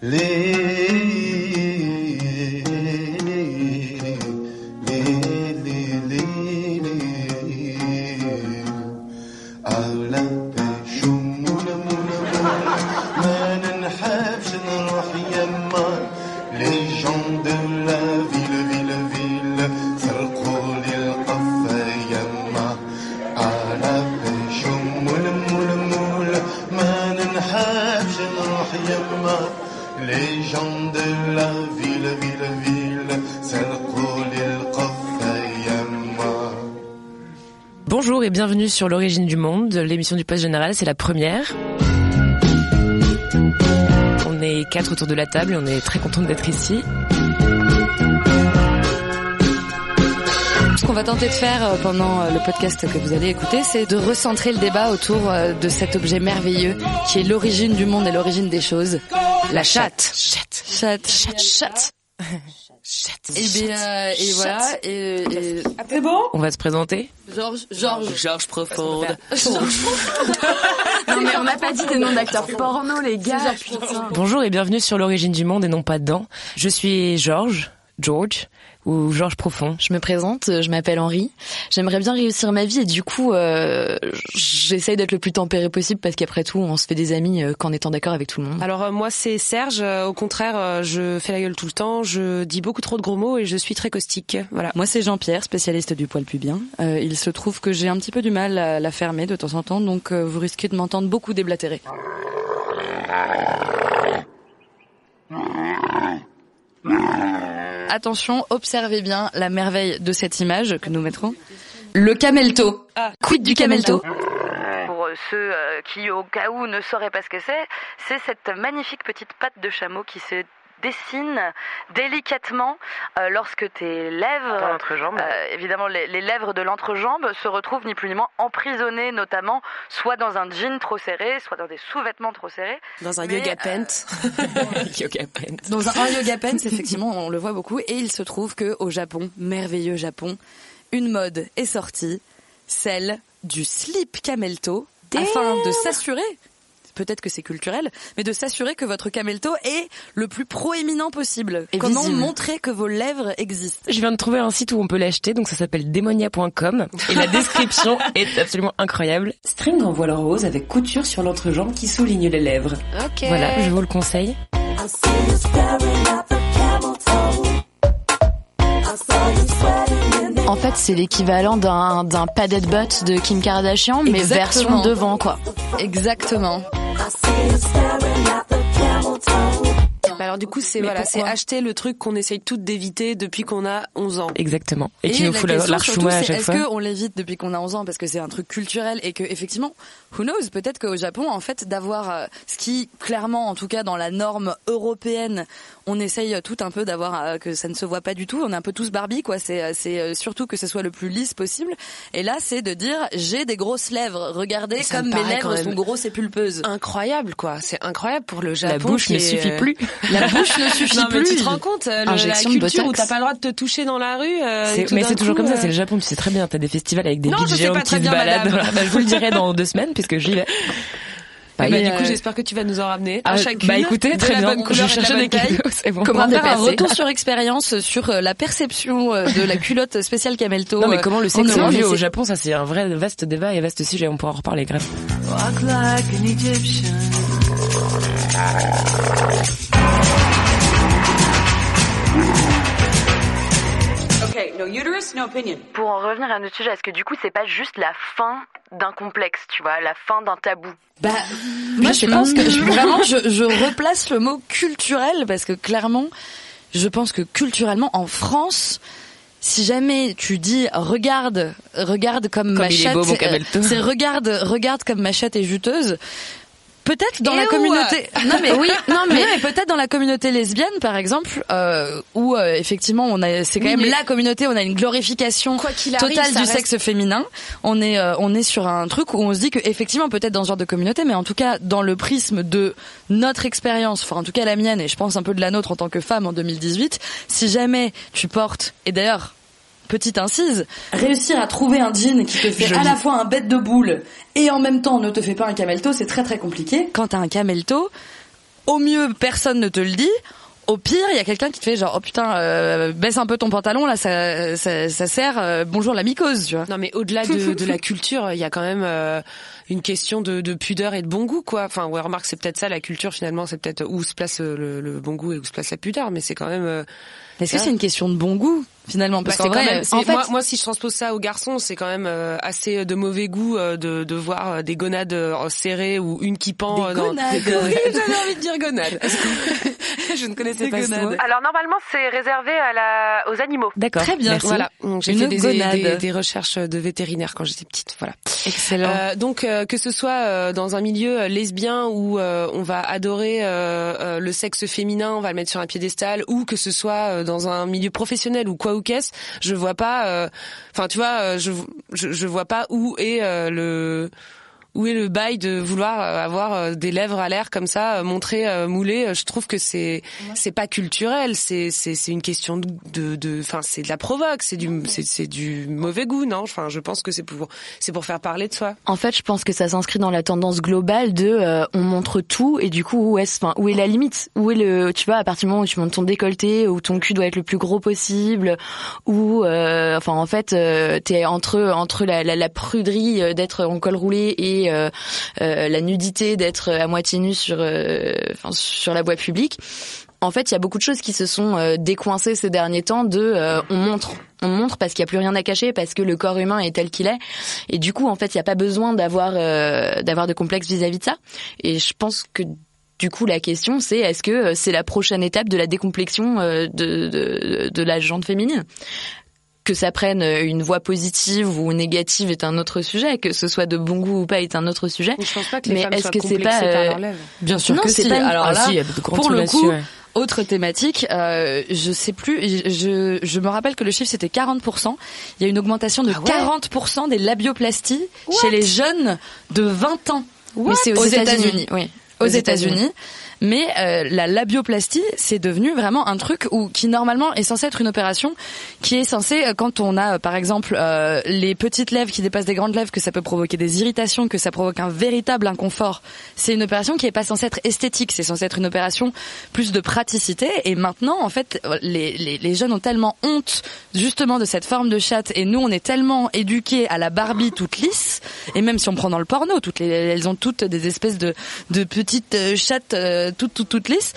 Leave. Bonjour et bienvenue sur l'origine du monde, l'émission du poste général, c'est la première. On est quatre autour de la table et on est très contente d'être ici. Ce qu'on va tenter de faire euh, pendant euh, le podcast que vous allez écouter, c'est de recentrer le débat autour euh, de cet objet merveilleux qui est l'origine du monde et l'origine des choses. La chatte. Chatte. Chatte. Chatte. Et bien, euh, et voilà, et, et On va se présenter. Georges, Georges, Georges Profonde. Non mais on n'a pas dit des noms d'acteurs porno, les gars. Putain. Bonjour et bienvenue sur l'origine du monde et non pas dedans. Je suis Georges, George, ou Georges Profond. Je me présente, je m'appelle Henri. J'aimerais bien réussir ma vie et du coup, euh, j'essaye d'être le plus tempéré possible parce qu'après tout, on se fait des amis euh, qu'en étant d'accord avec tout le monde. Alors euh, moi c'est Serge, Euh, au contraire euh, je fais la gueule tout le temps, je dis beaucoup trop de gros mots et je suis très caustique. Voilà. Moi, c'est Jean-Pierre, spécialiste du poil pubien. Euh, il se trouve que j'ai un petit peu du mal à la fermer de temps en temps, donc euh, vous risquez de m'entendre beaucoup déblatérer. Attention, observez bien la merveille de cette image que nous mettrons. Le camelto. Quid du camelto? Pour euh, ceux euh, qui, au cas où, ne sauraient pas ce que c'est, c'est cette magnifique petite patte de chameau qui se dessine délicatement euh, lorsque tes lèvres, Dans l'entrejambe. euh, évidemment les, les lèvres de l'entrejambe, se retrouvent ni plus ni moins emprisonnées, notamment soit dans un jean trop serré, soit dans des sous-vêtements trop serrés. Dans un Mais, yoga euh, pant. Yoga pen. Dans un, un yoga pants, effectivement, on le voit beaucoup. Et il se trouve que au Japon, merveilleux Japon, une mode est sortie, celle du slip camelto, afin de s'assurer. Peut-être que c'est culturel, mais de s'assurer que votre camelto est le plus proéminent possible. Et Comment visible. montrer que vos lèvres existent Je viens de trouver un site où on peut l'acheter, donc ça s'appelle demonia.com et la description est absolument incroyable. String en voile rose avec couture sur l'entrejambe qui souligne les lèvres. Ok. Voilà, je vous le conseille. En fait, c'est l'équivalent d'un d'un padded butt de Kim Kardashian, mais Exactement. version devant, quoi. Exactement. I see you staring at the alors du coup c'est voilà, c'est acheter le truc qu'on essaye toutes d'éviter depuis qu'on a 11 ans. Exactement. Et, qui Et nous la fout la- question, l'archouma surtout, à chaque Est-ce fois. qu'on l'évite depuis qu'on a 11 ans parce que c'est un truc culturel et que effectivement, who knows, peut-être qu'au Japon, en fait, d'avoir euh, ce qui clairement, en tout cas dans la norme européenne, on essaye tout un peu d'avoir euh, que ça ne se voit pas du tout. On est un peu tous Barbie, quoi. C'est euh, c'est surtout que ce soit le plus lisse possible. Et là, c'est de dire j'ai des grosses lèvres. Regardez ça comme me mes lèvres sont grosses et pulpeuses. Incroyable quoi, c'est incroyable pour le Japon. La bouche qui ne est, suffit plus. La bouche ne suffit Non mais plus. tu te rends compte euh, le- la Injection de culture où t'as pas le droit de te toucher dans la rue. euh, mais c'est toujours coup, comme ça, euh, c'est le Japon, tu sais très bien, t'as des festivals avec des Non, je sais pas qui très bien. Bah, je vous le dirai dans deux semaines puisque j'y vais. Bah, bah, du coup, j'espère que tu vas nous en ramener Ah, à chacune. bah écoutez, de très la bien. bonne Je couleur et de la cherchais bonne des cadeaux, c'est bon. Comment faire un retour sur expérience sur euh, la perception euh, de la culotte spéciale camelto Non mais euh, comment le sexe est vu mais au Japon, ça c'est un vrai vaste débat et vaste sujet, on pourra en reparler grave. Pour en revenir à notre sujet, est-ce que du coup c'est pas juste la fin d'un complexe, tu vois, la fin d'un tabou? Bah, moi je pense que je- vraiment je, je replace le mot culturel parce que clairement, je pense que culturellement en France, si jamais tu dis regarde, regarde comme, Comme ma chatte, euh, c'est regarde, regarde comme ma chatte est juteuse. Peut-être dans Et la communauté. Non mais oui, non mais, peut-être dans la communauté lesbienne par exemple, euh, où euh, effectivement on a, c'est quand Oui, même la communauté, on a une glorification Quoi qu'il arrive, totale du reste- sexe féminin. On est, euh, on est sur un truc où on se dit que effectivement peut-être dans ce genre de communauté, mais en tout cas dans le prisme de notre expérience, enfin en tout cas la mienne et je pense un peu de la nôtre en tant que femme en 2018, si jamais tu portes et d'ailleurs petite incise, réussir à trouver un jean qui te fait à la fois un bête de boule et en même temps ne te fait pas un camelto, c'est très très compliqué. Quand t'as un camelto, au mieux personne ne te le dit. Au pire, il y a quelqu'un qui te fait genre oh putain euh, baisse un peu ton pantalon là ça ça, ça sert euh, bonjour la mycose tu vois. Non mais au-delà de, de la culture, il y a quand même euh, une question de, de pudeur et de bon goût quoi. Enfin ouais, remarque c'est peut-être ça la culture finalement, c'est peut-être où se place le, le bon goût et où se place la pudeur, mais c'est quand même. Euh, Est-ce que c'est une question de bon goût finalement? Bah, parce c'est qu'en quand vrai même- c'est- en fait moi, moi, si je transpose ça aux garçons, c'est quand même euh, assez de mauvais goût euh, de, de voir euh, des gonades euh, serrées ou une qui pend. Des euh, dans... gonades. Oui, j'avais envie de dire gonade. je ne connaissais pas ce mot. Alors normalement, c'est réservé à la... aux animaux. d'accord très bien Voilà, j'ai fait des, des, des recherches de vétérinaire quand j'étais petite. Voilà. excellent Euh, donc euh, que ce soit euh, dans un milieu euh, lesbien où euh, on va adorer euh, euh, le sexe féminin, on va le mettre sur un piédestal, ou que ce soit euh, dans un milieu professionnel ou quoi ou qu'est-ce, je vois pas. euh, Enfin, tu vois, euh, je, je je vois pas où est euh, le où est le bail de vouloir euh, avoir euh, des lèvres à l'air comme ça, euh, montrer euh, moulé. Euh, Je trouve que c'est c'est pas culturel, c'est c'est c'est une question de de enfin c'est de la provoque, c'est du c'est c'est du mauvais goût, non? Enfin, je pense que c'est pour c'est pour faire parler de soi. En fait, je pense que ça s'inscrit dans la tendance globale de euh, on montre tout et du coup où est enfin où est la limite? Où est le tu vois à partir du moment où tu montres ton décolleté où ton cul doit être le plus gros possible ou euh, enfin en fait euh, t'es entre entre la, la, la pruderie d'être en col roulé et euh, euh, la nudité d'être à moitié nu sur euh, sur la voie publique. En fait, il y a beaucoup de choses qui se sont décoincées ces derniers temps de on montre, on montre parce qu'il y a plus rien à cacher parce que le corps humain est tel qu'il est. Et du coup en fait, il y a pas besoin d'avoir de complexe vis-à-vis de ça. Et je pense que du coup, la question, c'est est-ce que c'est la prochaine étape de la décomplexion de, la jante féminine? Que ça prenne une voie positive ou négative est un autre sujet, que ce soit de bon goût ou pas est un autre sujet. Je pense pas que les Mais femmes est-ce soient que c'est complexées pas, par euh. Bien sûr Non, que c'est si. pas une- Alors là, si, y a de pour le coup, ouais. Autre thématique, euh, je sais plus, je, je me rappelle que le chiffre c'était 40%. Il y a une augmentation de Ah ouais 40% des labioplasties chez les jeunes de 20 ans. Mais c'est aux, États-Unis, oui. Aux États-Unis. Mais euh, la labioplastie, c'est devenu vraiment un truc où qui normalement est censé être une opération qui est censée euh, quand on a euh, par exemple euh, les petites lèvres qui dépassent des grandes lèvres que ça peut provoquer des irritations, que ça provoque un véritable inconfort. C'est une opération qui est pas censée être esthétique, c'est censé être une opération plus de praticité. Et maintenant, en fait, les, les, les jeunes ont tellement honte justement de cette forme de chatte et nous on est tellement éduqués à la Barbie toute lisse et même si on prend dans le porno, toutes les, elles ont toutes des espèces de, de petites euh, chattes euh, toutes toutes toutes lisses.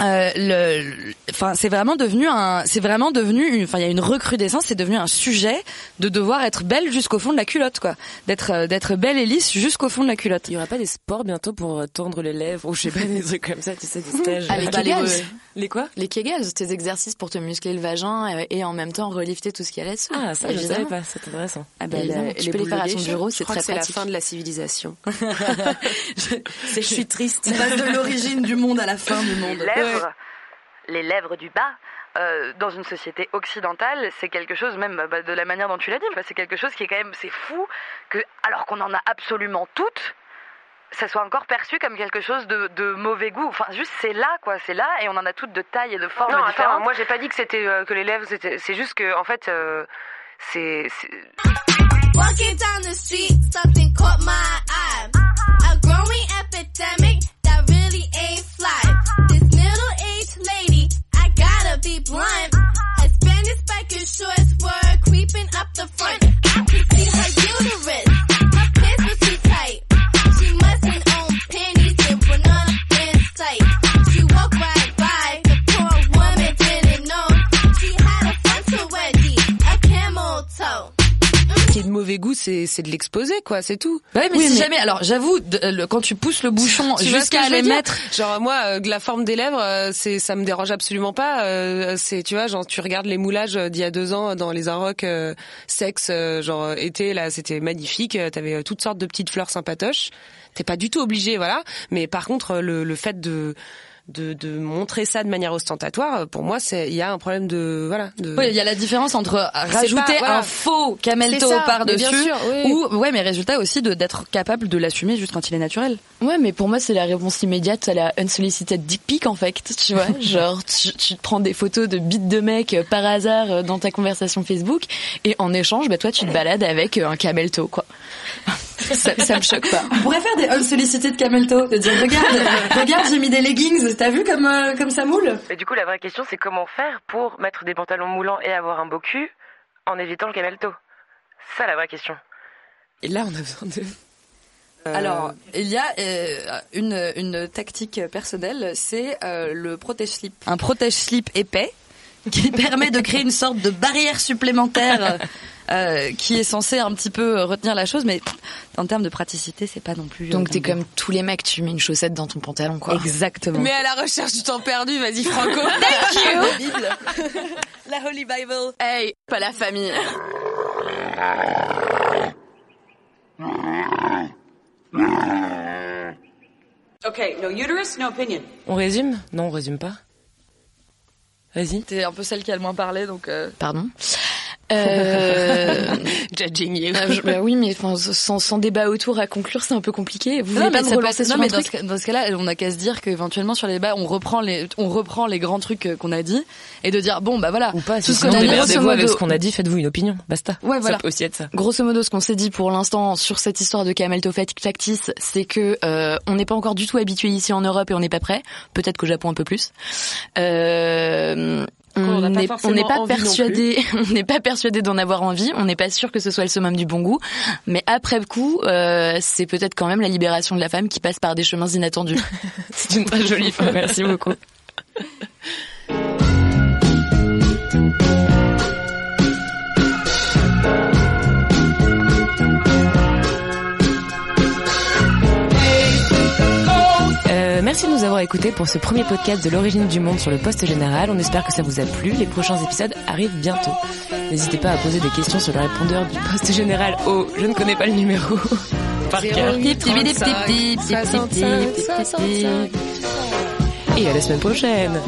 Euh, le, le- enfin, c'est vraiment devenu un, c'est vraiment devenu, une- enfin, il y a une recrudescence, c'est devenu un sujet de devoir être belle jusqu'au fond de la culotte, quoi, d'être, euh, d'être belle et lisse jusqu'au fond de la culotte. Il y aura pas des sports bientôt pour euh, tendre les lèvres ou je sais pas des trucs comme ça, tu sais des stages. Ah, les Bah, Kegels. les quoi? Les Kegels, tes exercices pour te muscler le vagin et en même temps relifter tout ce qu'il y a là-dessous. Ah ça je savais pas, c'est intéressant. Ah ben, Évidemment. les- tu les peux les faire à ton bureau, c'est très que c'est la pratique. fin de la civilisation. Je suis triste. On passe de l'origine du monde à la fin du monde. Lèvres, les lèvres du bas, euh, dans une société occidentale, c'est quelque chose, même bah, de la manière dont tu l'as dit, bah, c'est quelque chose qui est quand même, c'est fou, que alors qu'on en a absolument toutes, ça soit encore perçu comme quelque chose de, de mauvais goût. Enfin, juste c'est là, quoi, c'est là, et on en a toutes de tailles et de formes Non, différentes. attends, moi j'ai pas dit que c'était euh, que les lèvres, c'était- c'est juste que en fait, euh, c'est c'est- Walking down the street, something caught my eye. A growing epidemic shorts were creeping up the front. C'est c'est de l'exposer quoi, c'est tout. Bah oui, mais si jamais, alors j'avoue, de- euh, le- quand tu pousses le bouchon jusqu'à les mettre, Genre moi, euh, la forme des lèvres, euh, c'est ça me dérange absolument pas. euh, c'est tu vois, genre tu regardes les moulages euh, d'il y a deux ans dans les Arocs euh, sexe, euh, genre été là, c'était magnifique. T'avais toutes sortes de petites fleurs sympatoches. T'es pas du tout obligé, voilà. Mais par contre, le, le fait de de, de montrer ça de manière ostentatoire, euh, pour moi, c'est il y a un problème de voilà. De... Oui, il y a la différence entre rajouter pas- voilà. un faux camelto bien sûr, oui. ou ouais, mais résultat aussi de d'être capable de l'assumer juste quand il est naturel. Ouais, mais pour moi, c'est la réponse immédiate à la unsolicited dick pic, en fait. Tu vois, genre, tu, tu te prends des photos de bites de mec euh, par hasard euh, dans ta conversation Facebook, et en échange, bah, toi, tu te balades avec un camelto, quoi. Ça, ça me choque pas. On pourrait faire des unsolicited camelto, de dire regarde, regarde, j'ai mis des leggings, t'as vu comme euh, comme ça moule? Et du coup, la vraie question, c'est comment faire pour mettre des pantalons moulants et avoir un beau cul en évitant le camelto? Ça la vraie question. Et là, on a besoin de. Euh, Alors, il y a euh, une, une tactique personnelle, c'est euh, le protège-slip. Un protège-slip épais qui permet de créer une sorte de barrière supplémentaire euh, qui est censée un petit peu retenir la chose, mais en termes de praticité, c'est pas non plus. euh, Donc, t'es comme tous les mecs, tu mets une chaussette dans ton pantalon, quoi. Exactement. Mais à la recherche du temps perdu, vas-y Franco. Thank you. La Holy Bible. Hey, pas la famille. Okay, no uterus, no opinion. On résume? Non, on résume pas. Vas-y. T'es un peu celle qui a le moins parlé, donc. euh, Pardon? Euh... Judging you. je- bah oui, mais enfin, sans, sans débat autour à conclure, c'est un peu compliqué. Vous Non, voulez mais pas me relancer sur non, un mais dans truc ce, dans ce cas-là, on a qu'à se dire qu'éventuellement sur les débats, on reprend les, on reprend les grands trucs qu'on a dit et de dire bon bah voilà. Ou pas, tout ce qu'on a dit, avec modo- ce qu'on a dit, faites-vous une opinion. Basta. Ouais, voilà. Ça peut aussi être ça. Grosso modo, ce qu'on s'est dit pour l'instant sur cette histoire de Camelto Factice, c'est que euh, on n'est pas encore du tout habitué ici en Europe et on n'est pas prêt. Peut-être qu'au Japon un peu plus. Euh, on pas n'est pas persuadé, on n'est pas persuadé d'en avoir envie. On n'est pas sûr que ce soit le summum du bon goût. Mais après coup, euh, c'est peut-être quand même la libération de la femme qui passe par des chemins inattendus. C'est une très jolie fin. Merci beaucoup. Merci de nous avoir écoutés pour ce premier podcast de l'origine du monde sur le poste général. On espère que ça vous a plu. Les prochains épisodes arrivent bientôt. N'hésitez pas à poser des questions sur le répondeur du poste général au je ne connais pas le numéro par cœur. Et à la semaine prochaine.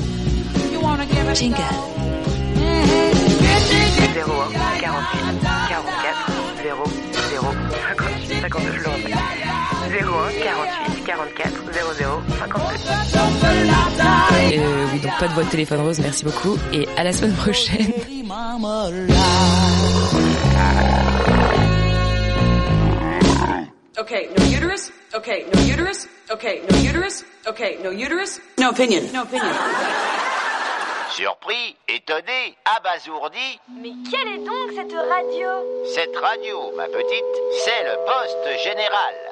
01 48 44 00 58 52. Je le répète. 01 48 44 00 52. Euh, oui, donc pas de voix de téléphone rose, merci beaucoup. Et à la semaine prochaine. Okay, no uterus. Okay, no uterus. Okay, no uterus. Okay, no uterus. No opinion. No opinion. Surpris, étonné, abasourdi, Mais quelle est donc cette radio? Cette radio, ma petite, c'est le poste général.